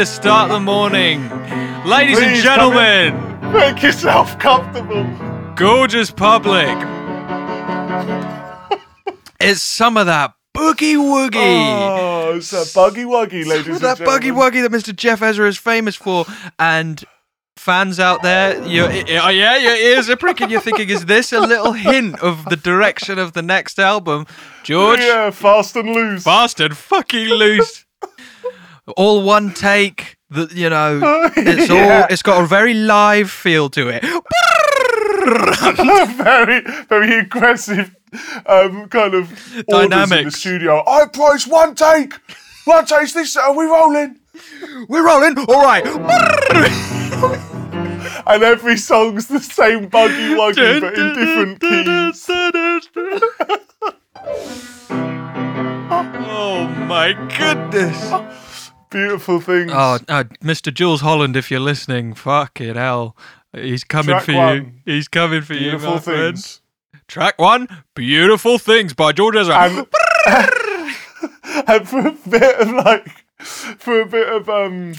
to start the morning, ladies and Please come gentlemen, Make yourself comfortable. gorgeous public. It's some of that boogie woogie. Oh, it's that buggy wuggy, ladies and that buggy gentlemen. wuggy that Mr. Jeff Ezra is famous for, and fans out there, your oh yeah, your ears are pricking. You're thinking, is this a little hint of the direction of the next album, George? Yeah, fast and loose. Fast and fucking loose. All one take. The, you know, it's Yeah. all. It's got a very live feel to it. very, very aggressive um, kind of orders in the studio. I price one take. One take. This are we rolling? We're rolling. All right. And every song's the same buggy wuggy, but in different keys. oh my goodness. Beautiful things. Oh, uh, Mr. Jools Holland, if you're listening, fucking hell. He's coming Track for you. He's coming for Beautiful you, my friend. things. Track one, Beautiful Things by George Ezra. And, and for a bit of like, for a bit of um,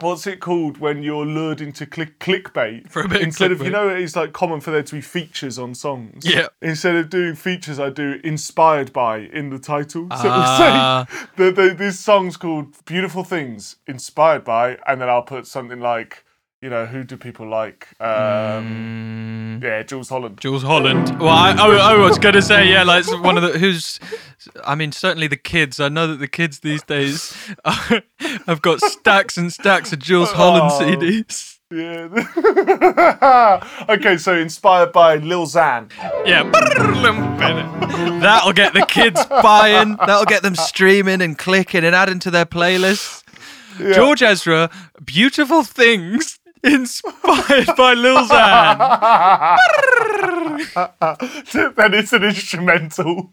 what's it called when you're lured into click clickbait? For a bit instead of you know it's like common for there to be features on songs. Yeah. Instead of doing features, I do inspired by in the title. So it'll ah. say the, the, this song's called "Beautiful Things," inspired by, and then I'll put something like, you know, who do people like? Um, Yeah, Jools Holland. Jools Holland. Well, I, I, I was going to say, yeah, like one of the who's, I mean, certainly the kids. I know that the kids these days have got stacks and stacks of Jools Holland Oh. CDs. Yeah. okay, so inspired by Lil Xan. Yeah. That'll get the kids buying. That'll get them streaming and clicking and adding to their playlists. George Ezra, beautiful things inspired by Lil Xan. then it's an instrumental.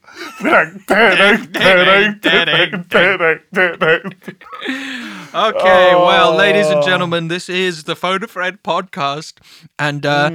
Okay, well, ladies and Oh. gentlemen, this is the Phone a Friend podcast, and uh,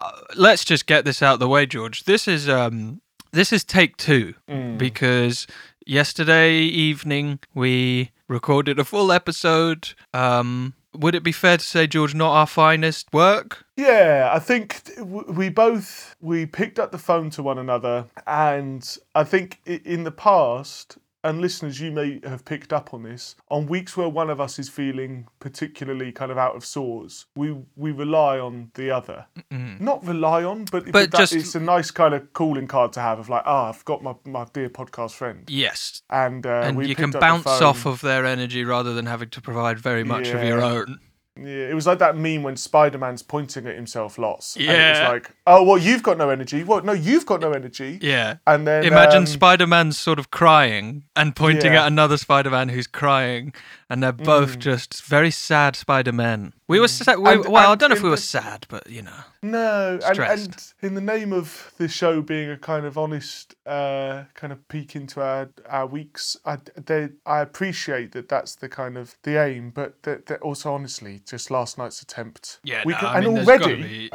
uh, let's just get this out of the way, George. This is um, this is take two Hmm. because yesterday evening we recorded a full episode. Um, would it be fair to say, George, not our finest work? Yeah, I think we both we picked up the phone to one another, and I think in the past, and listeners, you may have picked up on this. On weeks where one of us is feeling particularly kind of out of sorts, we we rely on the other. Not rely on, but, but that, just- it's a nice kind of calling card to have of like, ah, I've got my, my dear podcast friend, Yes, and uh, and we you can picked up the bounce off of their energy rather than having to provide very much of your own. Yeah, it was like that meme when Spider Man's pointing at himself lots. And it Yeah. was like, oh, well, you've got no energy. What? No, you've got no energy. Yeah. And then Imagine um, Spider Man's sort of crying and pointing Yeah. at another Spider Man who's crying, and they're both just very sad Spider Men. We were sad. We, And- well, I don't know if we were the- sad, but you know. No, and, and in the name of the show being a kind of honest, uh, kind of peek into our our weeks, I they, I appreciate that that's the kind of the aim, but that, that also honestly, just last night's attempt. Yeah, we no, can, I and mean, there's already. be-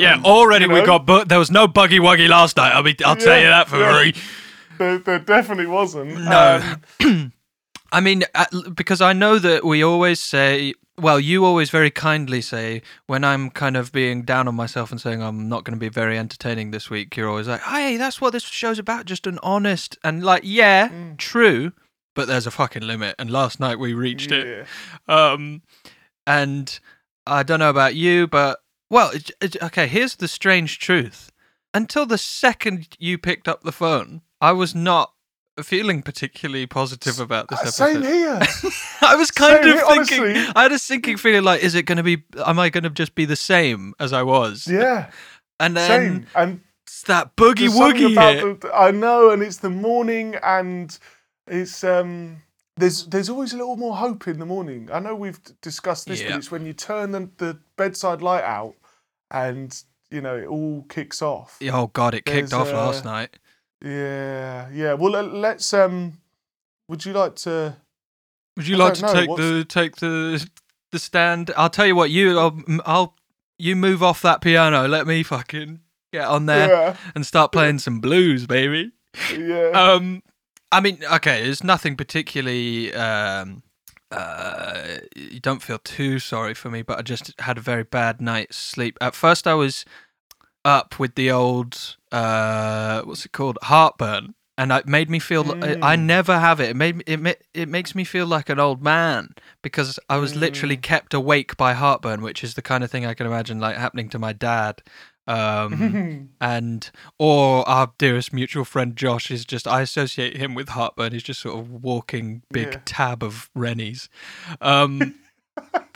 Yeah, already we know? got. Bu- there was no buggy wuggy last night. I'll be. I'll tell you that for yeah. free. There, there definitely wasn't. No. Um, I mean, because I know that we always say, well, you always very kindly say, when I'm kind of being down on myself and saying I'm not going to be very entertaining this week, you're always like, hey, that's what this show's about, just an honest. And like, yeah, Mm. true, but there's a fucking limit. And last night we reached it. Um, and I don't know about you, but, well, it, it, okay, here's the strange truth. Until the second you picked up the phone, I was not feeling particularly positive about this Uh, episode. Same here. I was kind Same of here, thinking. honestly. I had a sinking feeling like, is it going to be? Am I going to just be the same as I was? yeah, And then same. And it's that boogie woogie the- I know, and it's the morning, and it's um. There's there's always a little more hope in the morning. I know we've discussed this, Yeah. but it's when you turn the, the bedside light out, and you know it all kicks off. Oh god, it kicked There's, off last uh, night. Yeah, yeah. Well, let- let's um. Would you like to? Would you I like to know, take what's- the take the the stand. I'll tell you what. You, I'll, I'll you move off that piano. Let me fucking get on there Yeah, and start playing some blues, baby. yeah. Um, I mean, okay, there's nothing particularly. Um, uh, you don't feel too sorry for me, but I just had a very bad night's sleep. At first, I was up with the old uh, what's it called, heartburn, and it made me feel. I, I Mm. never have it. It made me- it ma- it makes me feel like an old man because I was literally Mm. kept awake by heartburn, which is the kind of thing I can imagine like happening to my dad. Um, and or our dearest mutual friend Josh is just I associate him with heartburn. He's just sort of walking big Yeah. tab of Rennies. Um,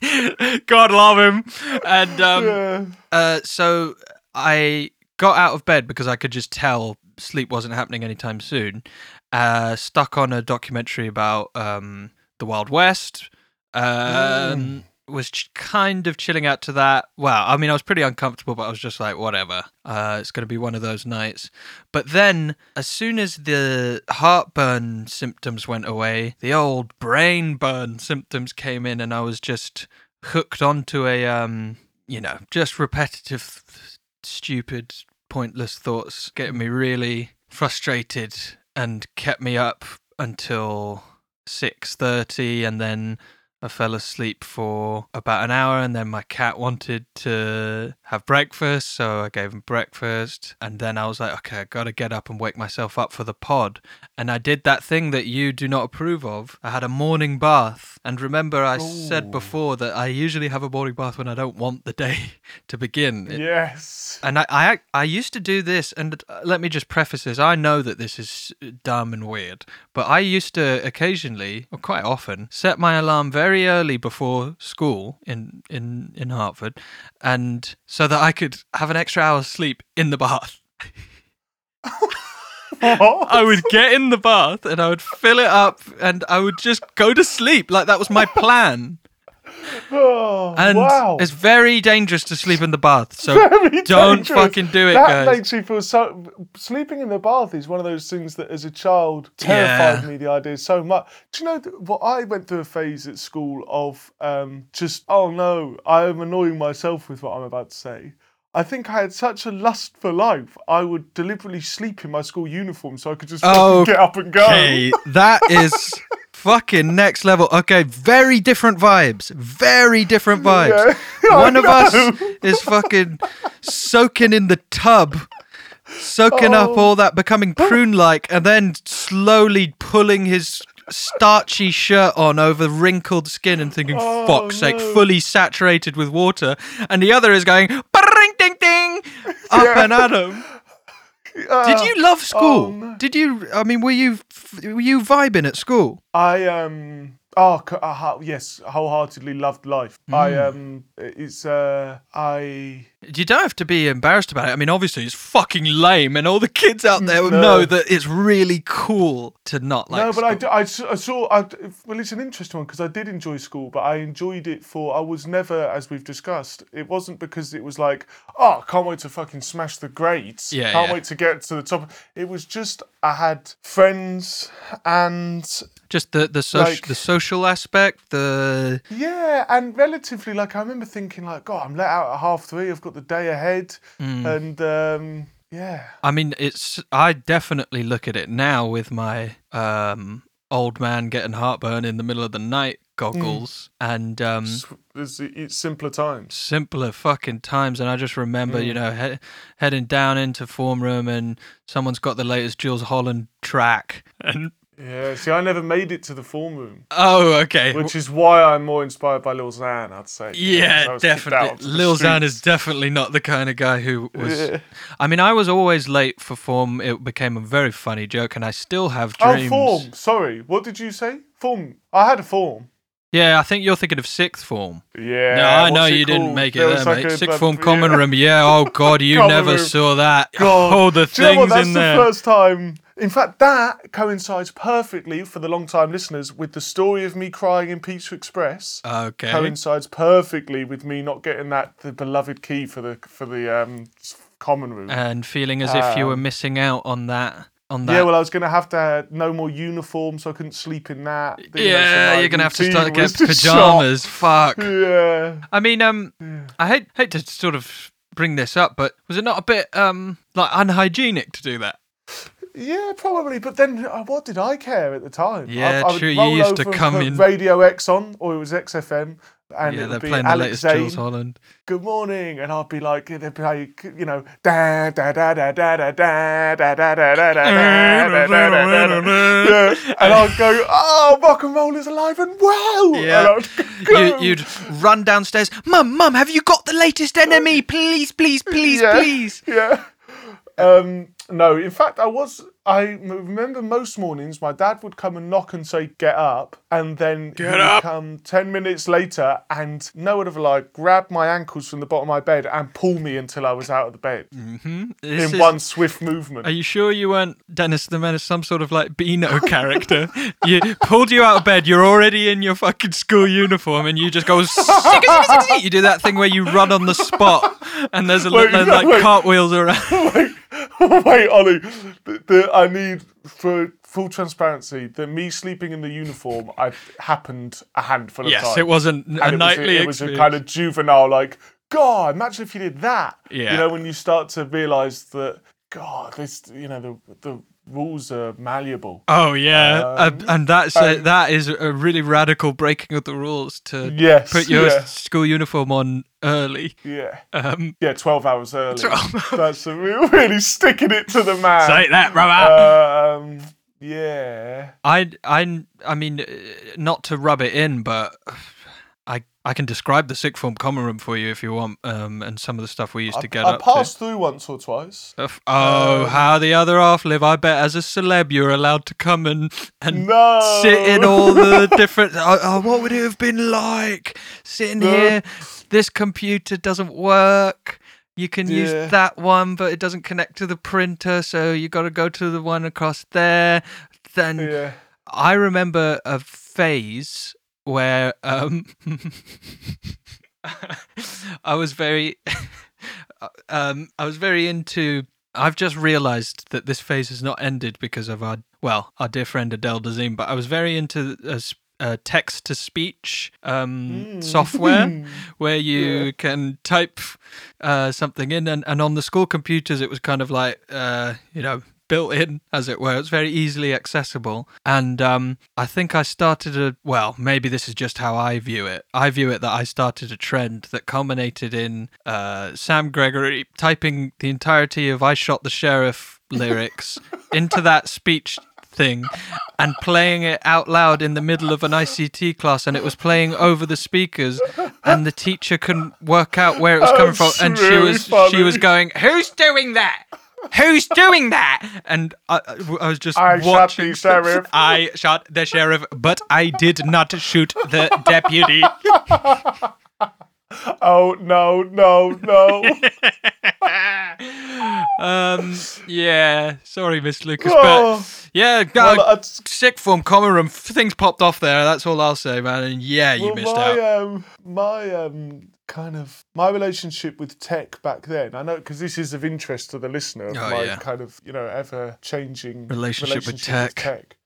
God love him. And um, yeah. uh, so I got out of bed because I could just tell sleep wasn't happening anytime soon. Uh, stuck on a documentary about um, the Wild West. Um, Was ch- kind of chilling out to that. Well, I mean, I was pretty uncomfortable, but I was just like, whatever. Uh, it's going to be one of those nights. But then, as soon as the heartburn symptoms went away, the old brain burn symptoms came in, and I was just hooked onto a um you know just repetitive stupid pointless thoughts getting me really frustrated and kept me up until 6:30 and then I fell asleep for about an hour and then my cat wanted to have breakfast so I gave him breakfast. And then I was like okay I got to get up and wake myself up for the pod. And I did that thing that you do not approve of. I had a morning bath. And remember I said before that I usually have a morning bath when I don't want the day to begin. It- yes. and I, I I used to do this, and uh, let me just preface this. I know that this is dumb and weird, but I used to occasionally, or quite often, set my alarm very early before school in in in Hertford, and so that I could have an extra hour's sleep in the bath. I would get in the bath and I would fill it up, and I would just go to sleep. Like that was my plan. Oh, And wow. it's very dangerous to sleep in the bath, so Very don't dangerous. fucking do it, that guys. makes me feel so. Sleeping in the bath is one of those things that, as a child, terrified Yeah. me. The idea so much. Do you know what? I went through a phase at school of um, just, oh no, I am annoying myself with what I'm about to say. I think I had such a lust for life. I would deliberately sleep in my school uniform so I could just Oh, get up and go. Okay, that is fucking next level. Okay, very different vibes. Very different vibes. Yeah, One of us is fucking soaking in the tub, soaking up Oh. all that, becoming prune like, and then slowly pulling his starchy shirt on over wrinkled skin and thinking, Oh, fuck's sake, fully saturated with water. And the other is going, "Ba-ring, ding ding, up Yeah. and at 'em. Uh, Did you love school? no. Did you? I mean, were you were you vibing at school? I um oh uh, yes wholeheartedly loved life. I Mm. um it's uh I You don't have to be embarrassed about it. I mean, obviously, it's fucking lame, and all the kids out there mm. will No. know that it's really cool to not like. no but I, school. d- I s- I saw I, well it's an interesting one because I did enjoy school but I enjoyed it for I was never as we've discussed it wasn't because it was like oh I can't wait to fucking smash the grades Yeah, can't yeah. wait to get to the top it was just I had friends and just the the social like- the social aspect. The Yeah, and relatively, like I remember thinking, like, God, I'm let out at half three. I've got the day ahead, Mm. and um, yeah, I mean, it's. I definitely look at it now with my um old man getting heartburn in the middle of the night goggles and um it's, it's, it's simpler times. simpler fucking times and i just remember Mm. you know he- heading down into form room and someone's got the latest jools holland track and Yeah, see, I never made it to the form room, oh okay which is why I'm more inspired by Lil Xan. I'd say. you know, 'cause I yeah definitely lil xan is definitely not the kind of guy who was Yeah. i mean i was always late for form it became a very funny joke and i still have oh, dreams. Oh, form. Sorry, what did you say? Form. I had a form. yeah i think you're thinking of sixth form Yeah. no, I know you didn't make it There there, like mate. a- Sixth form yeah. common room. Yeah. Oh God, you never room. saw that. God. Oh, the Do you know what? things That's in the there. first time. In fact, that coincides perfectly for the long-time listeners with the story of me crying in Pizza Express. Okay. Coincides perfectly with me not getting that the beloved key for the for the um common room. and feeling as if you were Um, missing out on that on that. Yeah, well, I was going to have to no more uniform, so I couldn't sleep in that. You know, Yeah, you're gonna have to start to shop. pajamas. Fuck. Yeah. I mean, um, I hate hate to sort of bring this up, but was it not a bit um like unhygienic to do that? Yeah, probably. But then, uh, what did I care at the time? Yeah, I, I would true, you used to come in- Radio X on, or it was XFM, and yeah, it would be Alex Zane. Holland. Good morning, and I'd be like, they'd be like, you know, da da da da da da da da da da da da da da da da yeah, and I'd go, oh, rock and roll is alive and well. Yeah. and I'd go, You, you'd run downstairs, Mum, Mum, have you got the latest NME? Please, please, please, please. yeah. Um, no, in fact, I was. I remember most mornings my dad would come and knock and say, "Get up," and then he would up. come ten minutes later and no word of a lie, grab my ankles from the bottom of my bed and pull me until I was out of the bed mm-hmm. This in is- one swift movement. Are you sure you weren't Dennis the Menace, some sort of like Beano character? you pulled you out of bed. You're already in your fucking school uniform, and you just go. you do that thing where you run on the spot, and there's a little like wait. cartwheels around. wait, wait, Ollie. The, the, I need for full transparency that me sleeping in the uniform I happened a handful of yes, times. it wasn't a and it was, nightly a, it was a kind of juvenile, like, God, imagine if you did that. Yeah. You know, when you start to realise that, God, this, you know, the the rules are malleable. Oh yeah, Um, and, and that's a, that is a really radical breaking of the rules to Yes. put your yeah, school uniform on early. yeah. Um, Yeah, 12 hours early. 12 That's a, really sticking it to the man. say that, brother. Um, yeah. I I I mean, uh, not to rub it in, but I I can describe the sick form common room for you if you want, um, and some of the stuff we used to get up. I up passed through once or twice. to. Of- Oh, Um, how the other half live! I bet as a celeb you're allowed to come and and No. sit in all the different. Oh, oh, what would it have been like sitting No. here? This computer doesn't work. You can Yeah. use that one, but it doesn't connect to the printer, so you got to go to the one across there. Then Yeah. I remember a phase where um, I was very, um, I was very into. I've just realised that this phase has not ended because of our well, our dear friend Adele Dazeem. But I was very into uh, s- uh, text to speech um, software where you Yeah. can type uh, something in, and, and on the school computers, it was kind of like uh, you know built in, as it were. It's very easily accessible, and um, I think I started a well, maybe this is just how I view it. I view it that I started a trend that culminated in uh, Sam Gregory typing the entirety of "I Shot the Sheriff" lyrics into that speech thing and playing it out loud in the middle of an ICT class and it was playing over the speakers and the teacher couldn't work out where it was coming from and she was she was going who's doing that who's doing that and I, I was just I shot watching the sheriff. I shot the sheriff but I did not shoot the deputy Oh, no, no, no. um yeah sorry Miss Lucas Oh. but yeah Well, uh, sick form common room things popped off there that's all I'll say man and yeah you well, missed my, out Um, my um, kind of my relationship with tech back then. I know because this is of interest to the listener. Oh, my yeah. kind of you know ever changing Relationship with tech. tech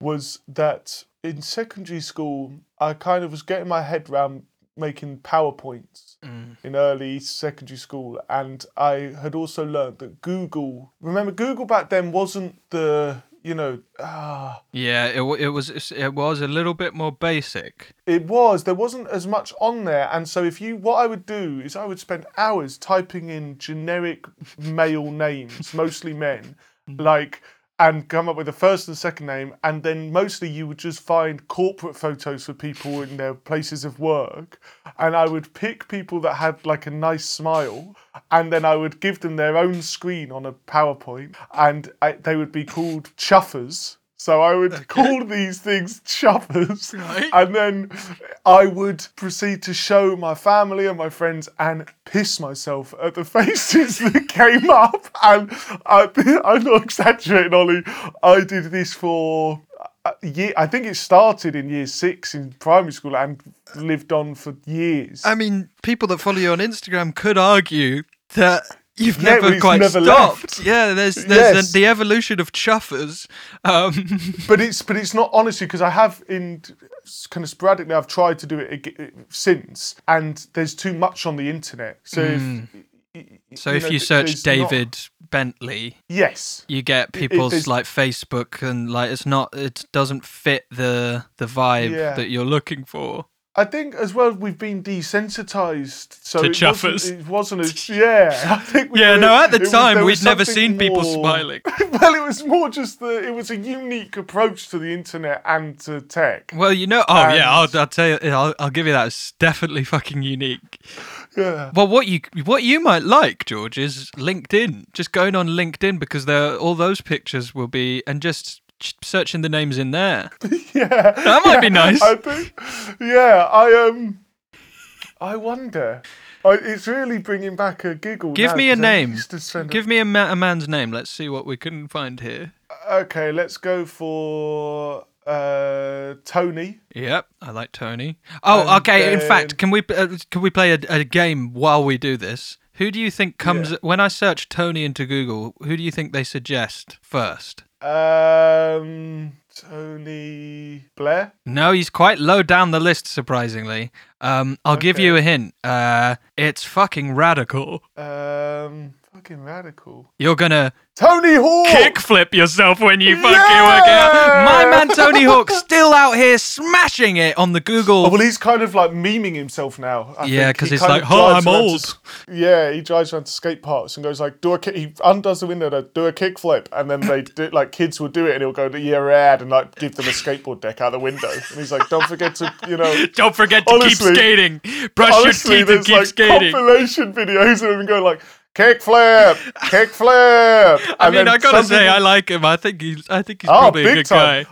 was that in secondary school I kind of was getting my head around making powerpoints Mm. in early secondary school and I had also learned that Google remember Google back then wasn't the you know ah Yeah, it it was it was a little bit more basic. It was. There wasn't as much on there, and so if you, what I would do is I would spend hours typing in generic male names, mostly men, like, and come up with a first and second name, and then mostly you would just find corporate photos for people in their places of work, and I would pick people that had like a nice smile, and then I would give them their own screen on a PowerPoint, and I, they would be called chuffers. So I would call these things chuffers, Right. and then I would proceed to show my family and my friends and piss myself at the faces that came up. And I, I'm not exaggerating, Ollie. I did this for uh, a year. I think it started in year six in primary school and lived on for years. I mean, people that follow you on Instagram could argue that You've Yeah, never quite never stopped. left. Yeah, there's there's Yes. the, the evolution of chuffers. Um, but it's but it's not honestly because I have in kind of sporadically I've tried to do it since, and there's too much on the internet. So if Mm. so you if know, you search there's not- David Bentley, yes, you get people's there's- like Facebook and like it's not it doesn't fit the the vibe Yeah. that you're looking for. I think as well we've been desensitized, so To it chuffers. Wasn't, it wasn't as yeah. I think we Yeah, were- no, at the it was- time we'd never seen people smiling. well, it was more just the it was a unique approach to the internet and to tech. Well, you know, oh yeah, I'll, I'll tell you, I'll, I'll give you that. It's definitely fucking unique. Yeah. Well, what you what you might like, George, is LinkedIn. Just going on LinkedIn because there all those pictures will be, and just searching the names in there. Yeah, That might be nice. I think, yeah, I um, I wonder. I, it's really bringing back a giggle. Give now, me a name. Give me a, ma- a man's name. Let's see what we can find here. Okay, let's go for uh Tony. Yep, I like Tony. Oh, And okay. In fact, can we uh, can we play a, a game while we do this? Who do you think comes Yeah. when I search Tony into Google? Who do you think they suggest first? Um, Tony Blair. No, he's quite low down the list, surprisingly. Um, I'll give you a hint. Uh, it's fucking radical. Um, fucking radical. You're gonna Tony Hawk. kickflip yourself when you fucking Yeah! work out. My man Tony Hawk still out here smashing it on the Google. Oh, well, he's kind of like memeing himself now. I Yeah, because He he's like, "Oh, I'm around to old." yeah, he drives around to skate parks and goes like, "Do a kick." He undoes the window to do a kickflip, and then they do like kids will do it, and he'll go to yeah, rad, and like give them a skateboard deck out the window, and he's like, "Don't forget to, you know." Don't forget to Honestly- keep skating. Brush Honestly, your teeth and keep like skating. compilation videos of him going like kickflip, kickflip. I mean, I gotta say, I like him. I think he's. I think he's Oh, probably a good time. guy.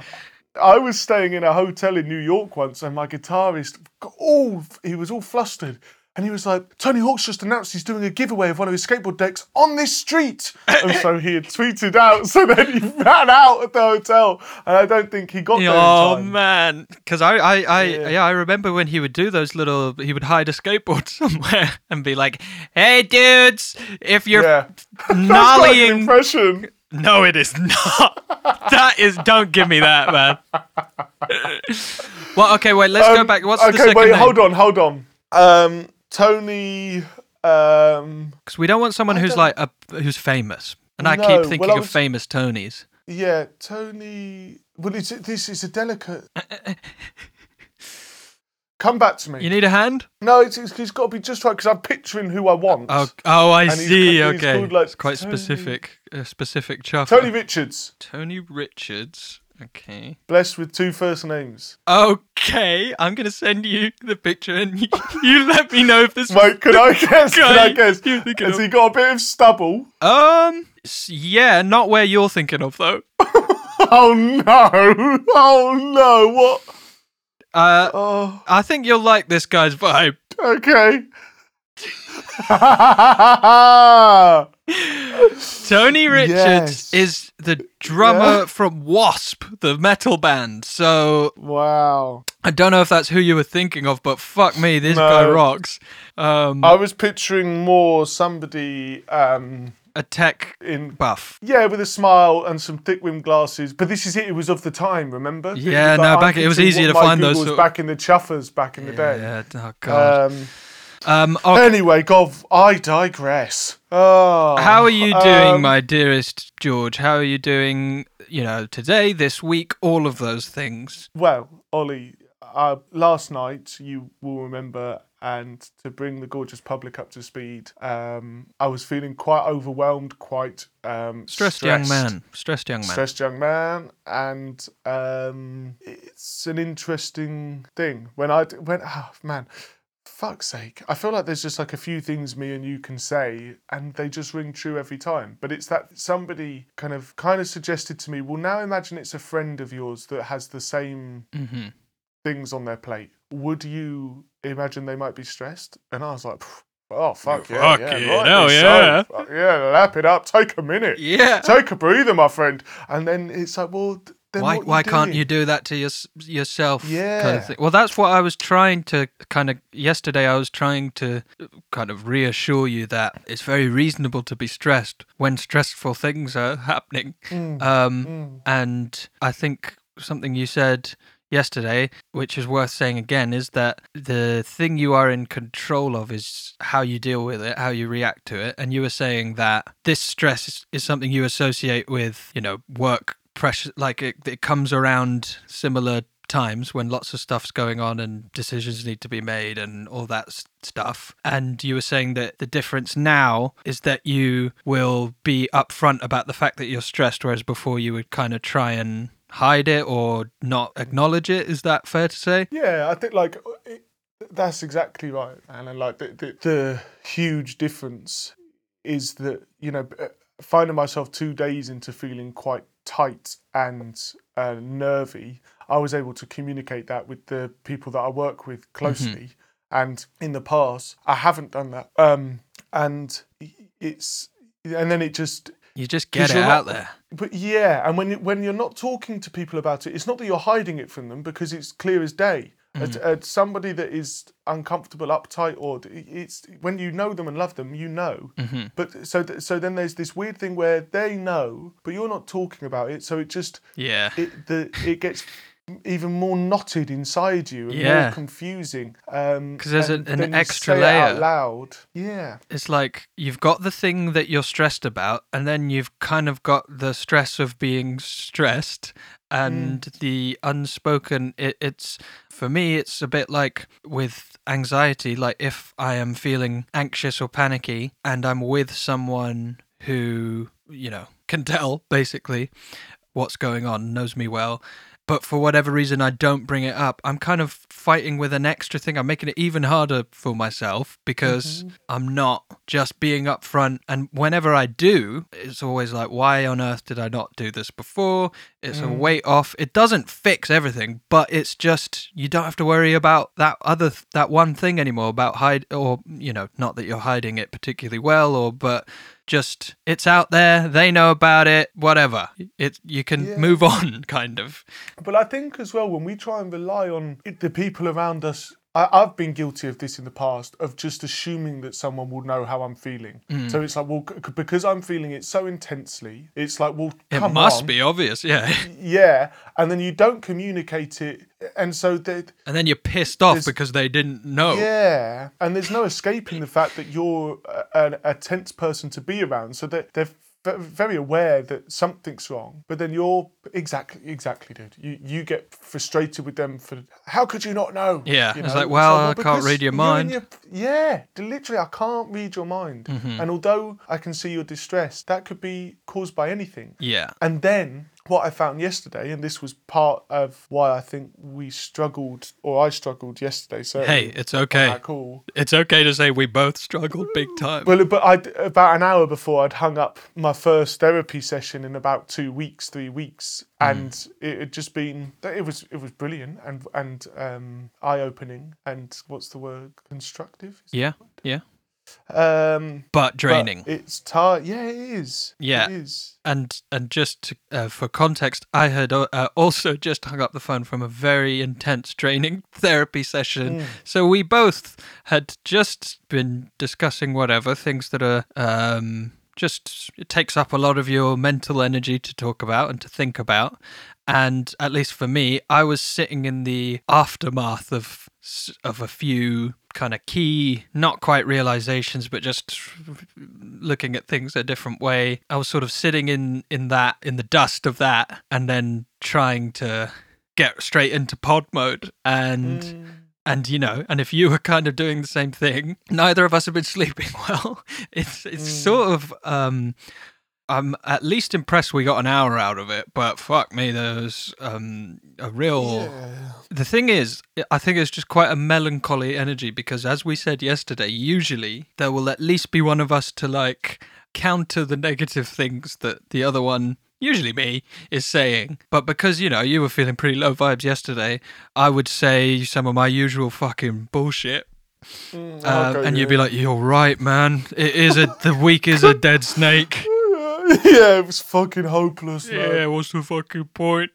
I was staying in a hotel in New York once, and my guitarist, all he was all flustered, and he was like, "Tony Hawk's just announced he's doing a giveaway of one of his skateboard decks on this street," and so he had tweeted out. So then he ran out of the hotel, and I don't think he got there Oh man, because I, I, I, yeah. Yeah. I remember when he would do those little. He would hide a skateboard somewhere and be like, "Hey, dudes, if you're Yeah, that's like an nollying, impression. no, it is not. that is. Don't give me that, man." well, okay, wait. Let's go Um, back. What's okay, the second Okay, wait, name? hold on, hold on. Um, Tony. Um, Because we don't want someone I who's don't- like a, who's famous, and I No, keep well, thinking I of famous Tonys. yeah, Tony. Well, it's, this is a delicate. Come back to me. You need a hand? No, it's, it's, it's got to be just right because I'm picturing who I want. Oh, oh, I see. okay, like, it's quite Tony- specific. A specific chuff. Tony Richards, Tony Richards. Okay. blessed with two first names. Okay, I'm gonna send you the picture, and you, you let me know if this. Wait, can I guess? Can I guess? you're thinking Has of- he got a bit of stubble? Um. s- Yeah, not where you're thinking of though. Oh no! Oh no! What? Uh, Oh, I think you'll like this guy's vibe. okay. Tony Richards Yes. is the drummer Yeah. from W.A.S.P., the metal band. So wow. I don't know if that's who you were thinking of, but fuck me, this No. guy rocks. Um, I was picturing more somebody um, a tech in buff. Yeah, with a smile and some thick rimmed glasses. But this is it. It was of the time. Remember? Yeah, no, back- it was easier to find those sort of- back in the chuffers back in the day. Yeah. Oh god. Um, Um. okay. Anyway, God, I digress. Oh, How are you doing, um, my dearest George? How are you doing? You know, today, this week, all of those things. Well, Ollie, uh, last night you will remember, and to bring the gorgeous public up to speed, um, I was feeling quite overwhelmed, quite um, Stressed, young man. Stressed young man. stressed young man, and um, it's an interesting thing when I when oh man, fuck's sake, I feel like there's just like a few things me and you can say, and they just ring true every time. But it's that somebody kind of kind of suggested to me, well, now imagine it's a friend of yours that has the same hmm things on their plate. Would you imagine they might be stressed? And I was like. Oh fuck yeah! Fuck yeah, yeah, rightly no, so. yeah. Yeah, lap it up. Take a minute Yeah. take a breather, my friend. And then it's like, well, then why why can't you do? that to your, yourself kind Yeah. of thing? Well that's what i was trying to kind of yesterday i was trying to kind of reassure you that it's very reasonable to be stressed when stressful things are happening. Mm, um mm. and i think something you said yesterday which is worth saying again is that the thing you are in control of is how you deal with it how you react to it. And you were saying that this stress is, is something you associate with you know work pressure like it, it comes around similar times when lots of stuff's going on and decisions need to be made and all that stuff. And you were saying that the difference now is that you will be upfront about the fact that you're stressed whereas before you would kind of try and hide it or not acknowledge it. Is that fair to say? Yeah, I think like it, that's exactly right. And like the, the the huge difference is that you know uh, finding myself two days into feeling quite tight and uh, nervy, I was able to communicate that with the people that I work with closely. And in the past, I haven't done that. Um, and it's and then it just you just get it you're out not- there but yeah, and when you- when you're not talking to people about it, it's not that you're hiding it from them because it's clear as day. As mm. somebody that is uncomfortable, uptight, or it's when you know them and love them, you know. Mm-hmm. But so th- so then there's this weird thing where they know, but you're not talking about it. So it just yeah it the it gets even more knotted inside you and Yeah. more confusing. Um, 'Cause there's an- an extra it out layer. loud. Yeah. it's like you've got the thing that you're stressed about and then you've kind of got the stress of being stressed and mm. the unspoken it, it's for me it's a bit like with anxiety like if i am feeling anxious or panicky and i'm with someone who you know can tell basically what's going on knows me well but for whatever reason I don't bring it up, I'm kind of fighting with an extra thing. I'm making it even harder for myself because mm-hmm. I'm not just being upfront. And whenever I do, it's always like, why on earth did I not do this before? It's a mm. weight off. It doesn't fix everything, but it's just you don't have to worry about that other that one thing anymore about hide or you know not that you're hiding it particularly well or but just it's out there they know about it whatever it you can Yeah. move on kind of But I think as well, when we try and rely on it, the people around us, I, I've been guilty of this in the past, of just assuming that someone will know how I'm feeling. Mm. So it's like, well, c- because I'm feeling it so intensely, it's like, well, it must on. be obvious yeah Yeah, and then you don't communicate it, and so that and then you're pissed off because they didn't know yeah, and there's no escaping the fact that you're a, a, a tense person to be around. So that they're very aware that something's wrong, but then you're exactly exactly, dude. You you get frustrated with them for how could you not know? Yeah, You it's like, well, I can't read your mind. your- yeah, literally, I can't read your mind. Mm-hmm. And although I can see your distress, that could be caused by anything. yeah And then what I found yesterday, and this was part of why I think we struggled, or I struggled yesterday. So hey it's okay cool. it's okay to say we both struggled big time Well, but I about an hour before I'd hung up my first therapy session in about two weeks, three weeks, Hmm. and it had just been it was it was brilliant and and um, eye opening and what's the word constructive. yeah yeah Um, but but draining it's tired. Yeah, it is. Yeah. it is. and and just to, uh, for context, I had uh, also just hung up the phone from a very intense training therapy session. So we both had just been discussing whatever things that are um, just it takes up a lot of your mental energy to talk about and to think about. And at least for me, I was sitting in the aftermath of of a few kind of key, not quite realizations, but just looking at things a different way. I was sort of sitting in in that in the dust of that, and then trying to get straight into pod mode and. Mm. And you know, and if you were kind of doing the same thing, neither of us have been sleeping well. It's it's sort of um I'm at least impressed we got an hour out of it, but fuck me, there's um a real Yeah. the thing is, I think it's just quite a melancholy energy because, as we said yesterday, usually there will at least be one of us to like counter the negative things that the other one, usually me, is saying. But because, you know, you were feeling pretty low vibes yesterday, I would say some of my usual fucking bullshit. Mm, Uh, okay, and you'd be like, "You're right, man. It is a the week is a dead snake." yeah, it was fucking hopeless. man. Yeah, what's the fucking point?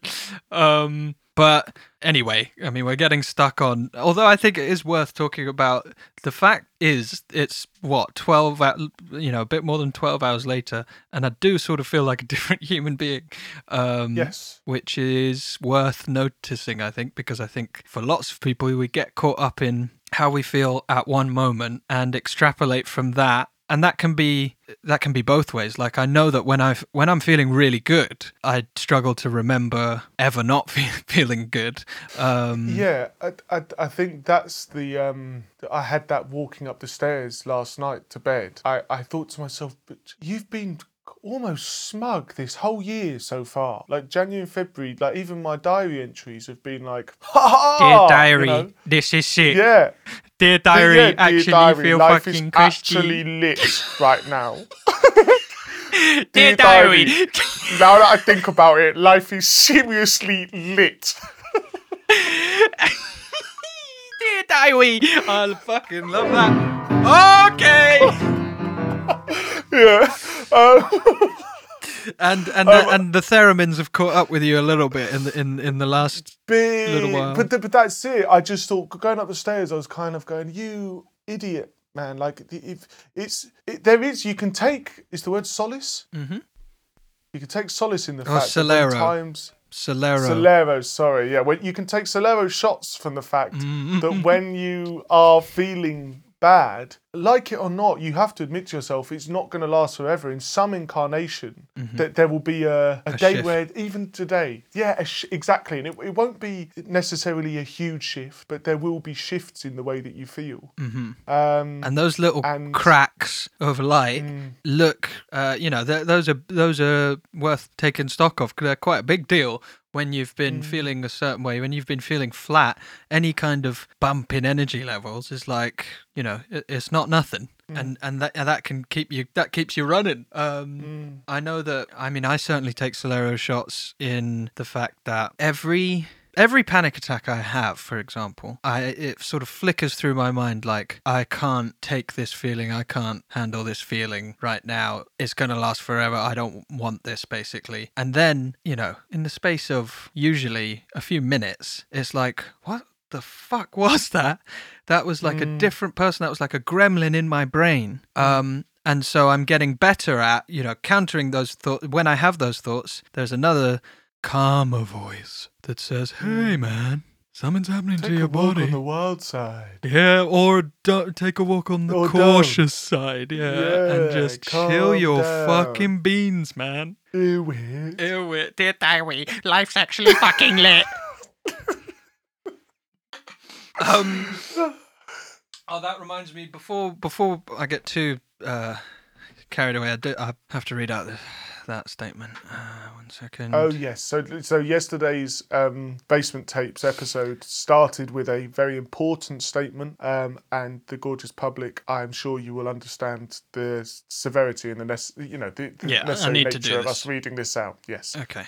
Um, but anyway, I mean, we're getting stuck on. Although I think it is worth talking about. The fact is, it's what twelve, you know, a bit more than twelve hours later, and I do sort of feel like a different human being. Um, Yes. which is worth noticing, I think, because I think for lots of people, we get caught up in how we feel at one moment and extrapolate from that. And that can be that can be both ways. Like I know that when I when I'm feeling really good, I struggle to remember ever not fe- feeling good. Um, Yeah, I, I, I think that's the. Um, I had that walking up the stairs last night to bed. I, I thought to myself, but you've been almost smug this whole year so far. Like January and February, like even my diary entries have been like, ha! Dear you diary, know? this is shit. Yeah. Dear diary, yeah, dear actually diary, feel life fucking is actually lit right now. Dear dear diary. diary. now that I think about it, life is seriously lit. Dear diary, I fucking love that. Okay. Yeah. Um, and and the, and the theremins have caught up with you a little bit in the in in the last big. Little while. But but that's it. I just thought going up the stairs, I was kind of going, "You idiot, man!" Like the- if it's it, there is, you can take. Is the word solace? Mhm. You can take solace in the Oh, fact that Solero. times Solero. Solero, sorry, yeah. When you can take Solero shots from the fact Mm. that when you are feeling bad, like it or not, you have to admit to yourself it's not going to last forever. In some incarnation, that there will be a, a, day shift. where even today, yeah, a sh- exactly, and it, it won't be necessarily a huge shift, but there will be shifts in the way that you feel. Mm-hmm. Um, and those little And- cracks of light Mm. look, uh, you know, those are those are worth taking stock of because they're quite a big deal when you've been Mm. feeling a certain way. When you've been feeling flat, any kind of bump in energy levels is like, you know, it, it's not nothing. Mm. And and that and that can keep you that keeps you running. Um, Mm. I know that. I mean, I certainly take Solero shots in the fact that every every panic attack I have, for example, I it sort of flickers through my mind like I can't take this feeling. I can't handle this feeling right now. It's going to last forever. I don't want this, basically. And then you know, in the space of usually a few minutes, it's like what. The fuck was that? That was like a different person. That was like a gremlin in my brain. Um, and so I'm getting better at, you know, countering those thoughts. When I have those thoughts, there's another calmer voice that says, "Hey, man, something's happening take to a your walk body." on the wild side. Yeah, or don't take a walk on the Or don't. cautious side. Yeah, and Yeah, just chill calm your down. fucking beans, man. Ew, it. Ew, it, dear diary, life's actually fucking lit. um. Oh, that reminds me. Before before I get too uh, carried away, I, do, I have to read out the, that statement. Uh, one second. Oh yes, so so yesterday's um, basement tapes episode started with a very important statement, um, and the gorgeous public, I'm sure you will understand the severity and the nece- you know the, the Yeah, necessary nature of us reading this out. Yes, Okay.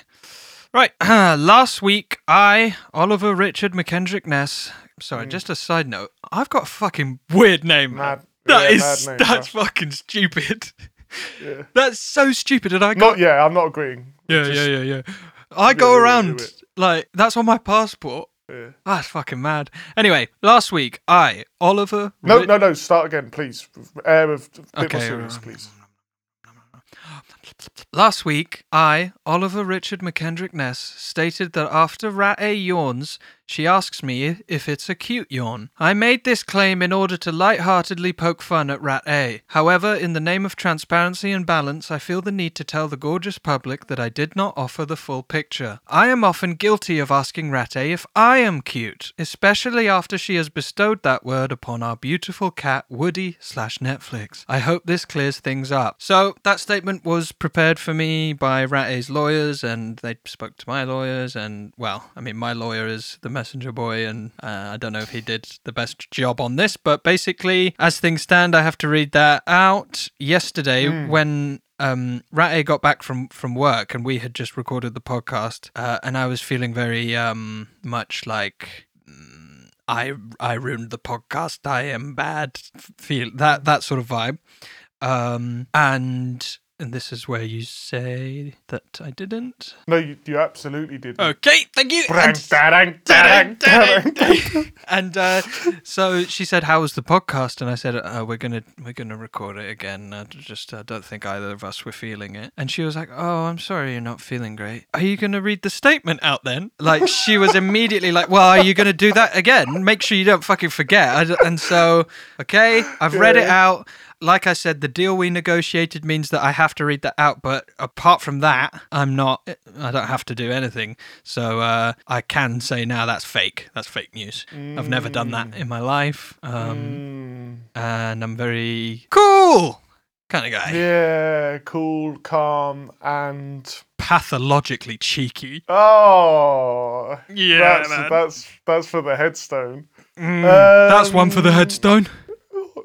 Right. last week, I, Oliver Richard McKendrick Ness. Sorry, just a side note. I've got a fucking weird name. Mad- That yeah, is name, that's bro. fucking stupid. Yeah. That's so stupid, and I got not yeah, I'm not agreeing. yeah, Just- yeah, yeah, yeah. I go around like that's on my passport. yeah. That's fucking mad. Anyway, last week, I, Oliver. No, Ri- no, no. Start again, please. Air of bit more Okay, serious, uh, please. Last week, I, Oliver Richard McKendrick Ness, stated that after Rat A yawns, she asks me if it's a cute yawn. I made this claim in order to light-heartedly poke fun at Rat A. However, in the name of transparency and balance, I feel the need to tell the gorgeous public that I did not offer the full picture. I am often guilty of asking Rat A if I am cute, especially after she has bestowed that word upon our beautiful cat Woody slash Netflix. I hope this clears things up. So that statement was prepared for me by Rat A's lawyers, and they spoke to my lawyers, and well, I mean, my lawyer is the messenger boy, and uh, I don't know if he did the best job on this, but basically, as things stand, I have to read that out. Yesterday, when um, Rat A got back from, from work and we had just recorded the podcast, uh, and I was feeling very um, much like mm, I I ruined the podcast. I am bad. Feel that that sort of vibe. Um, and and this is where you say that I didn't. No, you, you absolutely did. Okay, thank you. And- uh, so she said, "How was the podcast?" And I said, uh, "We're gonna we're gonna record it again. I just uh, don't think either of us were feeling it." And she was like, "Oh, I'm sorry, you're not feeling great. Are you gonna read the statement out then?" Like she was immediately like, "Well, are you gonna do that again? Make sure you don't fucking forget." And so, okay, I've read it out. Like I said, the deal we negotiated means that I have to read that out. But apart from that, I'm not. I don't have to do anything. So uh, I can say now that's fake. That's fake news. I've never done that in my life, um, Mm, and I'm very cool kind of guy. yeah, cool, calm, and Pathologically cheeky. oh, Yeah, that's man. that's that's for the headstone. Mm, that's one for the Um, headstone.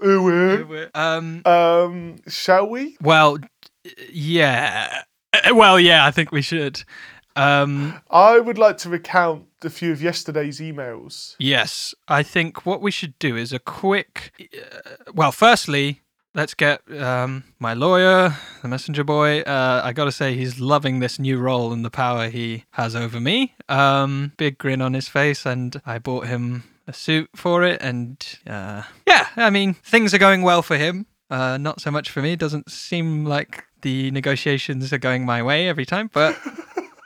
Ooh, Um. Um, shall we? Well, yeah. Uh, Well, yeah. I think we should. Um. I would like to recount a few of yesterday's emails. Yes, I think what we should do is a quick. Uh, well, firstly, let's get um, my lawyer, the messenger boy. Uh, I got to say, he's loving this new role and the power he has over me. Um, big grin on his face, and I bought him a suit for it. And uh, yeah, I mean, things are going well for him. Uh, not so much for me. Doesn't seem like the negotiations are going my way every time, but.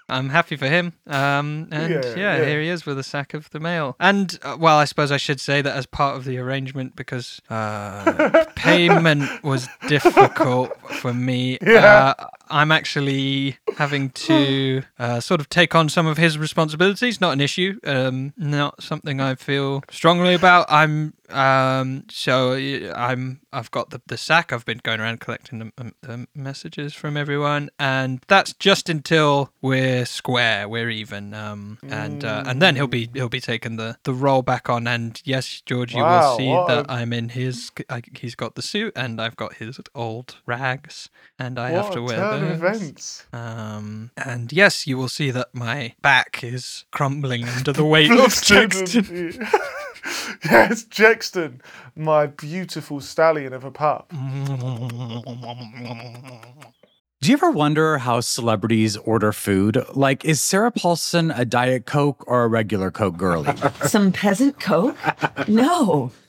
I'm happy for him. Um, and Yeah, yeah, yeah. here he is with a sack of the mail. And uh, well, I suppose I should say that as part of the arrangement because uh, payment was difficult for me. Yeah. Uh, I'm actually having to uh, sort of take on some of his responsibilities. Not an issue. Um, not something I feel strongly about. I'm um, so I'm I've got the, the sack. I've been going around collecting the, um, the messages from everyone, and that's just until we're square, we're even. Um, and uh, and then he'll be he'll be taking the the role back on. And yes, George, you Wow, will see what that I'm in his. I, he's got the suit, and I've got his old rags, and I have to wear turn of events. Um, and yes, you will see that my back is crumbling under the weight of Jexton. yes, Jexton, my beautiful stallion of a pup. Do you ever wonder how celebrities order food? Like, is Sarah Paulson a Diet Coke or a regular Coke girlie? Some peasant coke? No.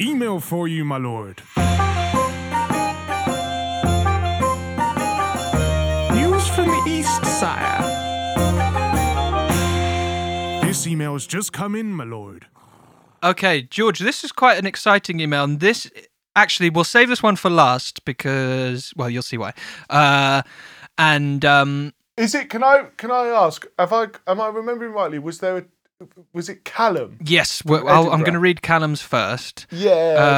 Email for you, my lord. News from the East, sire. This email's just come in, my lord. Okay, George, this is quite an exciting email, and this actually we'll save this one for last because well, you'll see why. Uh, and um, Is it? Can I? Can I ask? Have I? Am I remembering rightly? Was there? A, was it Callum? yes, well, I'll, I'm going to read Callum's first. Yeah,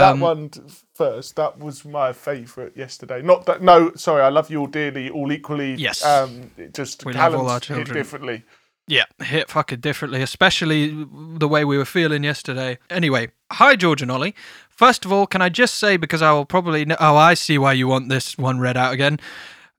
Um, that one first. That was my favourite yesterday. Not that. No, sorry. I love you all dearly, all equally. Yes. Um, just We love all Callum's our hit children. differently. Yeah, hit fucking differently, especially the way we were feeling yesterday. Anyway, hi George and Ollie. First of all, can I just say because I will probably know, oh I see why you want this one read out again.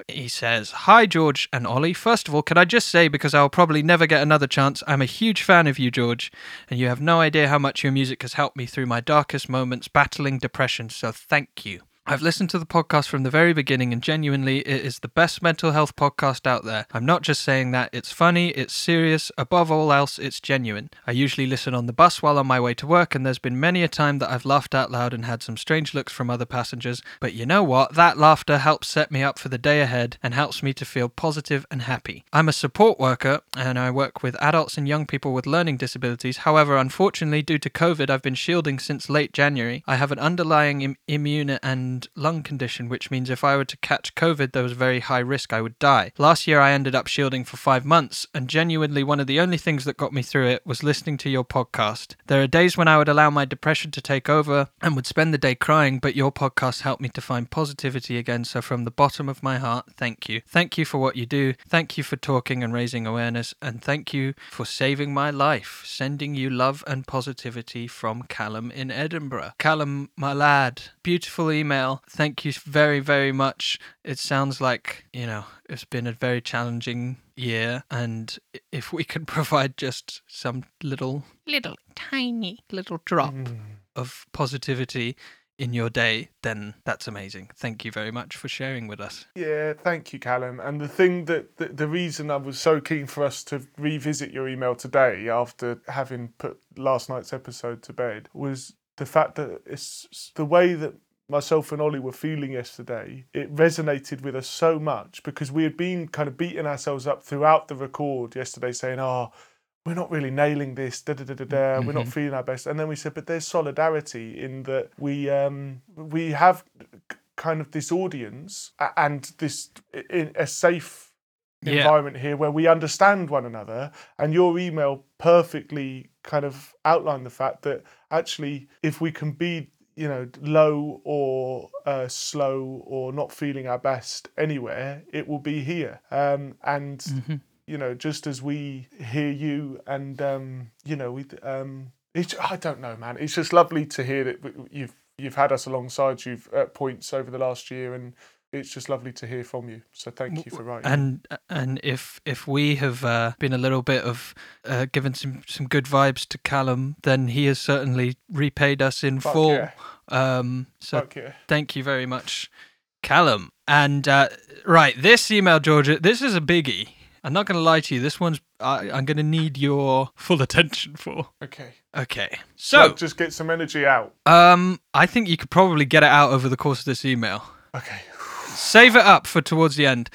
He says, Hi, George and Ollie. First of all, can I just say, because I'll probably never get another chance, I'm a huge fan of you, George, and you have no idea how much your music has helped me through my darkest moments battling depression, so thank you. I've listened to the podcast from the very beginning, and genuinely, it is the best mental health podcast out there. I'm not just saying that, it's funny, it's serious, above all else, it's genuine. I usually listen on the bus while on my way to work, and there's been many a time that I've laughed out loud and had some strange looks from other passengers. But you know what? That laughter helps set me up for the day ahead and helps me to feel positive and happy. I'm a support worker, and I work with adults and young people with learning disabilities. However, unfortunately, due to COVID, I've been shielding since late January. I have an underlying Im- immune and and lung condition, which means if I were to catch COVID, there was very high risk I would die. Last year, I ended up shielding for five months, and genuinely, one of the only things that got me through it was listening to your podcast. There are days when I would allow my depression to take over and would spend the day crying, but your podcast helped me to find positivity again. So, from the bottom of my heart, thank you. Thank you for what you do. Thank you for talking and raising awareness. And thank you for saving my life. Sending you love and positivity from Callum in Edinburgh. Callum, my lad, beautiful email. Thank you very, very much. It sounds like, you know, it's been a very challenging year. And if we can provide just some little, little, tiny little drop mm. of positivity in your day, then that's amazing. Thank you very much for sharing with us. Yeah, thank you, Callum. And the thing that the, the reason I was so keen for us to revisit your email today after having put last night's episode to bed was the fact that it's the way that myself and Ollie were feeling yesterday. It resonated with us so much because we had been kind of beating ourselves up throughout the record yesterday, saying, "Oh." We're not really nailing this. Da, da, da, da, da. We're not feeling our best, and then we said, but there's solidarity in that we um, we have kind of this audience and this in a safe Yeah. environment here where we understand one another and your email perfectly kind of outlined the fact that actually if we can be you know low or uh, slow or not feeling our best anywhere it will be here. Um, and you know just as we hear you and um, you know we um, it's, I don't know man. It's just lovely to hear that you've you've had us alongside you at points over the last year and it's just lovely to hear from you so thank you for writing And and if if we have uh, been a little bit of uh, given some some good vibes to Callum, then he has certainly repaid us in Fuck full. yeah. Um, so yeah. thank you very much, Callum. And uh, right, this email, Georgia, this is a biggie. I'm not going to lie to you. This one's I, I'm going to need your full attention for. okay Okay, so so just get some energy out um, I think you could probably get it out over the course of this email. okay Save it up for towards the end.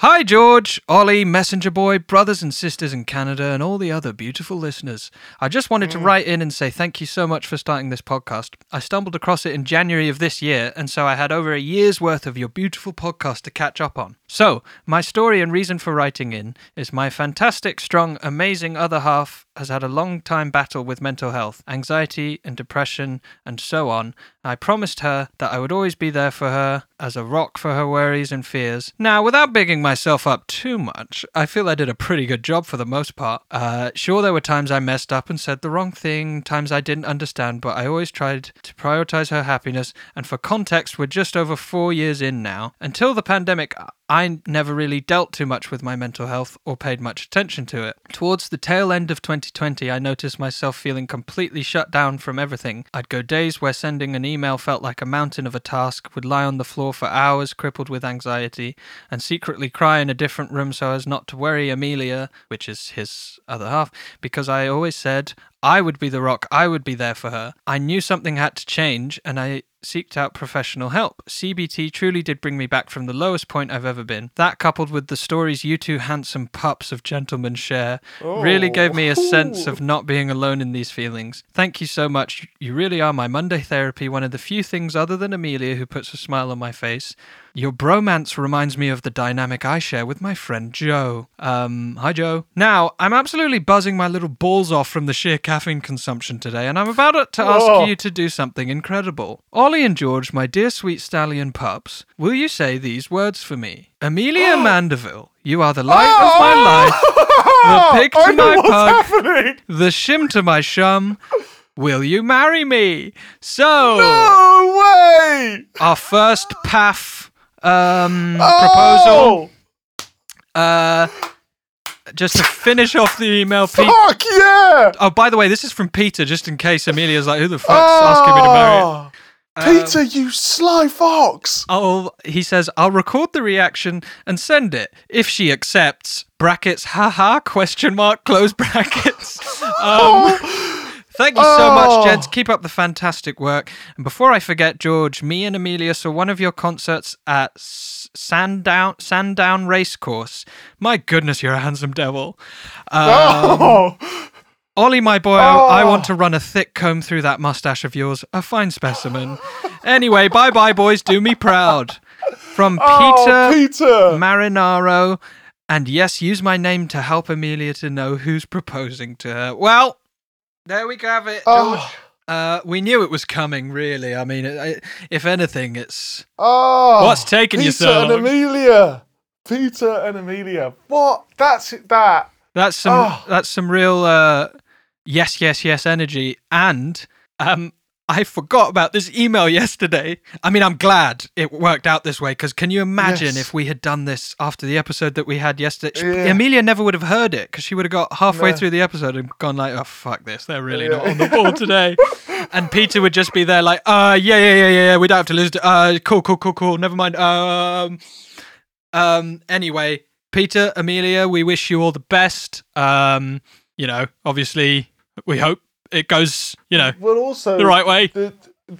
Hi, George, Ollie, Messenger Boy, brothers and sisters in Canada, and all the other beautiful listeners. I just wanted to mm. write in and say thank you so much for starting this podcast. I stumbled across it in January of this year, and so I had over a year's worth of your beautiful podcast to catch up on. So, my story and reason for writing in is my fantastic, strong, amazing other half has had a long time battle with mental health, anxiety, and depression, and so on. I promised her that I would always be there for her as a rock for her worries and fears. Now, without bigging myself up too much, I feel I did a pretty good job for the most part. Uh, sure, there were times I messed up and said the wrong thing, times I didn't understand, but I always tried to prioritize her happiness. And for context, we're just over four years in now. Until the pandemic, I never really dealt too much with my mental health or paid much attention to it. Towards the tail end of 2020, I noticed myself feeling completely shut down from everything. I'd go days where sending an email felt like a mountain of a task, would lie on the floor for hours crippled with anxiety, and secretly cry in a different room so as not to worry Amelia, which is his other half, because I always said I would be the rock, I would be there for her. I knew something had to change, and I seeked out professional help. CBT truly did bring me back from the lowest point I've ever been. That, coupled with the stories you two handsome pups of gentlemen share, really gave me a sense of not being alone in these feelings. Thank you so much. You really are my Monday therapy, one of the few things other than Amelia who puts a smile on my face. Your bromance reminds me of the dynamic I share with my friend Joe. Um, hi Joe. Now, I'm absolutely buzzing my little balls off from the sheer caffeine consumption today, and I'm about to ask Oh. you to do something incredible. Ollie and George, my dear sweet stallion pups, will you say these words for me? Amelia Mandeville, you are the light of my life, the pig I to know my what's pug, happening. the shim to my shum. Will you marry me? So, No way! our first PAF um, proposal. Oh, Uh, just to finish off the email, Pete. fuck yeah! Oh, by the way, this is from Peter, just in case Amelia's like, who the fuck's asking me to marry? Oh, Peter, you sly fox! I'll, he says, I'll record the reaction and send it. If she accepts, brackets, haha, question mark, close brackets. Um, thank you so Oh. much, gents. Keep up the fantastic work. And before I forget, George, me and Amelia saw one of your concerts at Sandown, Sandown Racecourse. My goodness, you're a handsome devil. Um, oh, Ollie, my boy, I, I Oh. want to run a thick comb through that mustache of yours. A fine specimen. anyway, bye bye, boys. Do me proud. From Peter Oh, Peter. Marinaro. And yes, use my name to help Amelia to know who's proposing to her. Well, there we have it, George. Oh. Uh, we knew it was coming, really. I mean, it, it, if anything, it's. Oh, What's taking you Peter so and long? Amelia. Peter and Amelia. What? That's it. That. That's some Oh. that's some real uh yes yes yes energy and um I forgot about this email yesterday. I mean, I'm glad it worked out this way because can you imagine Yes. if we had done this after the episode that we had yesterday? Yeah. Amelia never would have heard it because she would have got halfway No. through the episode and gone like, "Oh fuck this, they're really Yeah. not on the ball today." and Peter would just be there like, "Uh, yeah, yeah, yeah, yeah, we don't have to lose. To, uh, cool, cool, cool, cool. Never mind. Um, um. Anyway, Peter, Amelia, we wish you all the best. Um, you know, obviously, we hope it goes, you know, Well, also the right way. the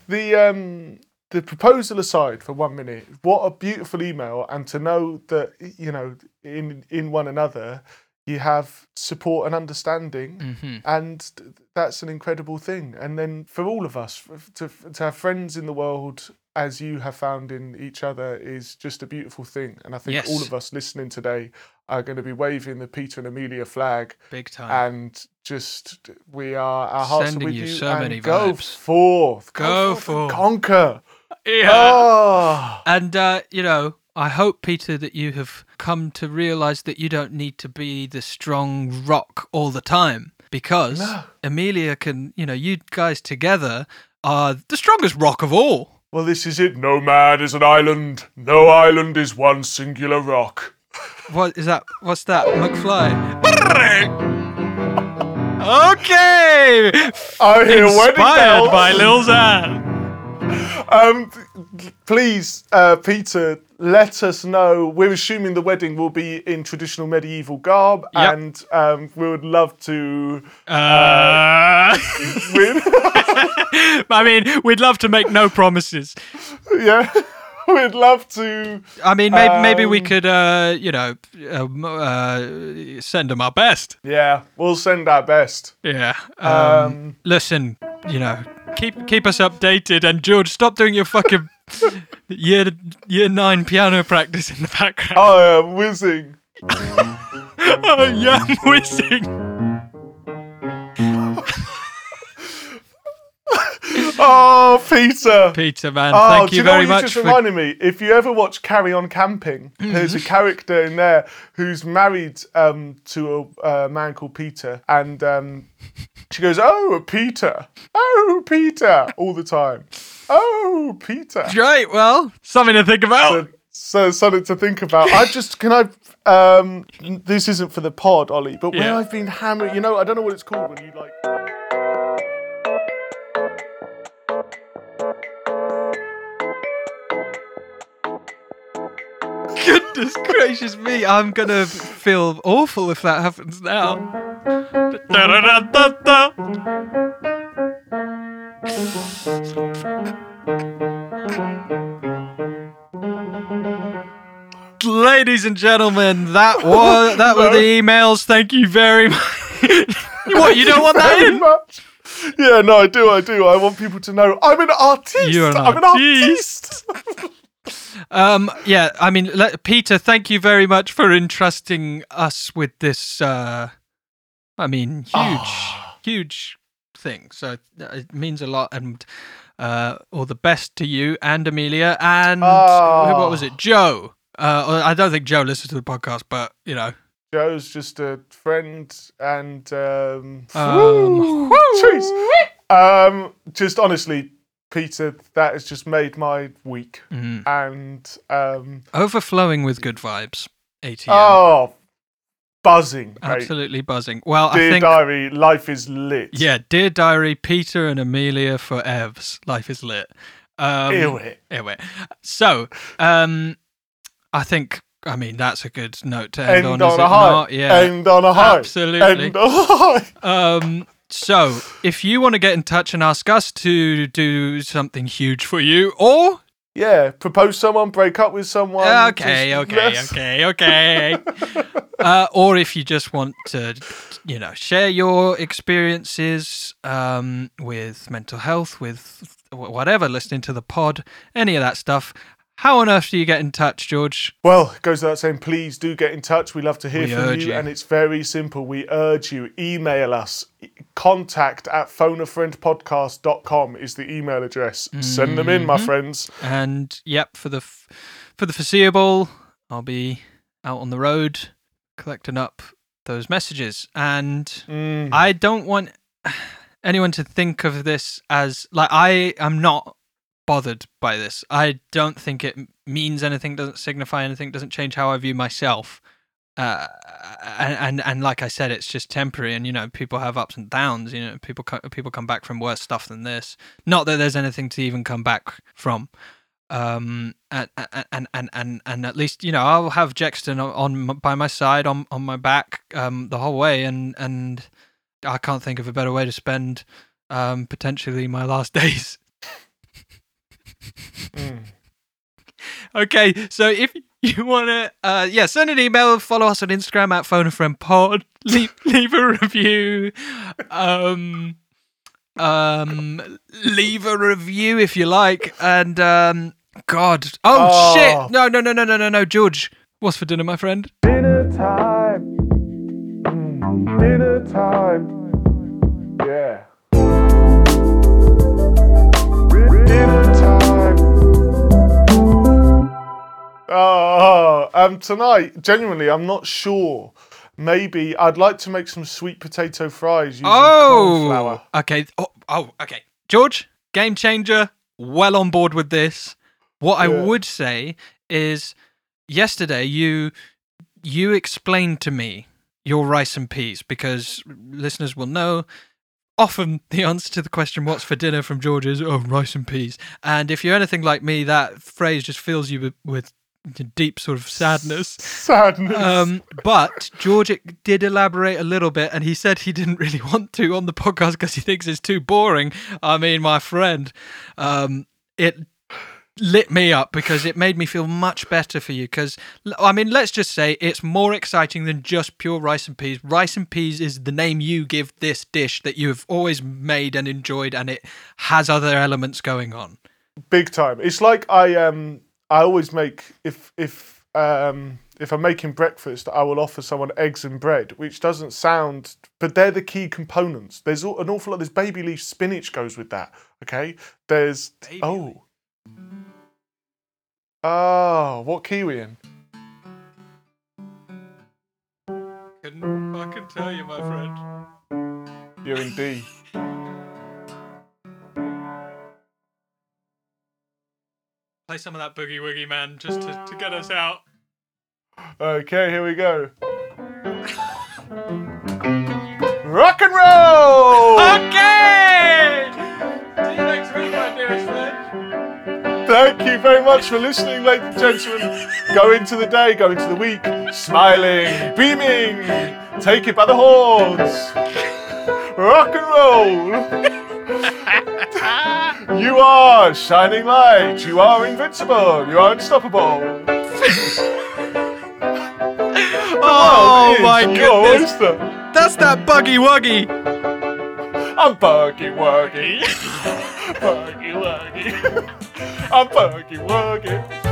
the um the proposal aside for one minute, what a beautiful email, and to know that you know in in one another you have support and understanding, Mm-hmm. and that's an incredible thing. And then for all of us to to have friends in the world as you have found in each other is just a beautiful thing. And I think all of us listening today are going to be waving the Peter and Amelia flag Big time. and just we are our hearts Sending are with you you. so and many go vibes. forth, Go forth, and forth. conquer. yeah. Oh, And uh, you know, I hope Peter that you have come to realize that you don't need to be the strong rock all the time because No. Amelia can, you know, you guys together are the strongest rock of all. well, this is it. No man is an island. No island is one singular rock. What is that? What's that? McFly. okay. Hear wedding Inspired by Lil Xan. Um, please, uh, Peter, let us know. We're assuming the wedding will be in traditional medieval garb, Yep. and um, we would love to. Uh, Win. I mean, we'd love to make no promises. yeah, we'd love to. I mean, maybe maybe we Um, could, uh, you know, um, uh, send them our best. Yeah, we'll send our best. Yeah. Um, Um, listen, you know, keep keep us updated. And George, stop doing your fucking year year nine piano practice in the background. I am whizzing. Oh, yeah, I'm whizzing. Oh, Peter. Peter, man, Oh, thank you you know very much you just for. reminded me? If you ever watch Carry On Camping, there's a character in there who's married um, to a uh, man called Peter, and um, she goes, "Oh, Peter, oh, Peter," all the time. Oh, Peter. Right, well, something to think about. So, so something to think about. I just can I. Um, this isn't for the pod, Ollie, but where I've been hammering, you know, I don't know what it's called when you like. Goodness gracious me, I'm gonna feel awful if that happens now. Ladies and gentlemen, that was that were the emails. Thank you very much. what you don't want that in? much. Yeah, no, I do, I do. I want people to know I'm an artist. You're an I'm an artiste. Um, yeah, I mean, le- Peter, thank you very much for entrusting us with this. Uh, I mean, huge, Ah. huge thing. So uh, it means a lot, and uh, all the best to you and Amelia and Ah. what was it, Joe? Uh, I don't think Joe listens to the podcast, but you know, Joe's just a friend and um, Um, um just honestly, Peter, that has just made my week. mhm. And um overflowing with good vibes. ATM, oh buzzing. mate. absolutely buzzing. Well, I Dear think. diary, life is lit. Yeah, dear diary, Peter and Amelia for Evs. Life is lit. Um, Ew it. So um, I think I mean that's a good note to end, End on, is on it a high. not? Yeah. End on a high. Absolutely. End on a high. Um, so if you want to get in touch and ask us to do something huge for you, or Yeah, propose someone, break up with someone. okay, just- okay, Yes. okay, okay. uh, or if you just want to, you know, share your experiences um, with mental health, with whatever, listening to the pod, any of that stuff. How on earth do you get in touch, George? Well, it goes without saying, please do get in touch. We love to hear We from you, you. and it's very simple. We urge you, email us. Contact at phoneafriendpodcast.com is the email address. Send them in, my Mm-hmm. friends. And yep, for the f- for the foreseeable, I'll be out on the road collecting up those messages. And Mm. I don't want anyone to think of this as like I am not bothered by this. I don't think it means anything, doesn't signify anything, doesn't change how I view myself. Uh, and, and and like I said, it's just temporary, and you know, people have ups and downs. You know, people co- people come back from worse stuff than this. Not that there's anything to even come back from. Um, and and and and and at least you know I'll have Jexton on, on by my side on on my back um the whole way, and and I can't think of a better way to spend um potentially my last days. Mm. Okay, so if you want to, uh, yeah, send an email, follow us on Instagram at Phone a Friend Pod, leave, leave a review, um, um, leave a review if you like, and um, God, oh, Oh. shit, no, no, no, no, no, no, no, George, what's for dinner, my friend? Dinner time. Mm, Dinner time. Oh, um, tonight, genuinely, I'm not sure. Maybe I'd like to make some sweet potato fries using corn flour. Oh, okay, oh, oh, okay, George, game changer, well on board with this. What I Yeah. would say is, yesterday you you explained to me your rice and peas because listeners will know often the answer to the question what's for dinner from George is oh rice and peas and if you're anything like me that phrase just fills you with, with deep sort of sadness Sadness. um, but George did elaborate a little bit, and he said he didn't really want to on the podcast because he thinks it's too boring. I mean, my friend, um, it lit me up because it made me feel much better for you. Because I mean, let's just say it's more exciting than just pure rice and peas. Rice and peas is the name you give this dish that you have always made and enjoyed, and it has other elements going on. big time. It's like I um I always make if if um if I'm making breakfast, I will offer someone eggs and bread, which doesn't sound, but they're the key components. There's an awful lot. There's baby leaf spinach goes with that. Okay. There's Baby oh. Oh, what kiwi in? Couldn't fucking tell you, my friend. You're in D. Play some of that boogie woogie man just to, to get us uh. out. Okay, here we go. Rock and roll! Okay! See you next week, my dearest friend. Thank you very much for listening, ladies and gentlemen. Go into the day, go into the week, smiling, beaming, take it by the horns. Rock and roll. you are shining light. You are invincible. You are unstoppable. Oh my goodness! That's that buggy wuggy. I'm buggy wuggy. buggy wuggy. I'm buggy wuggy.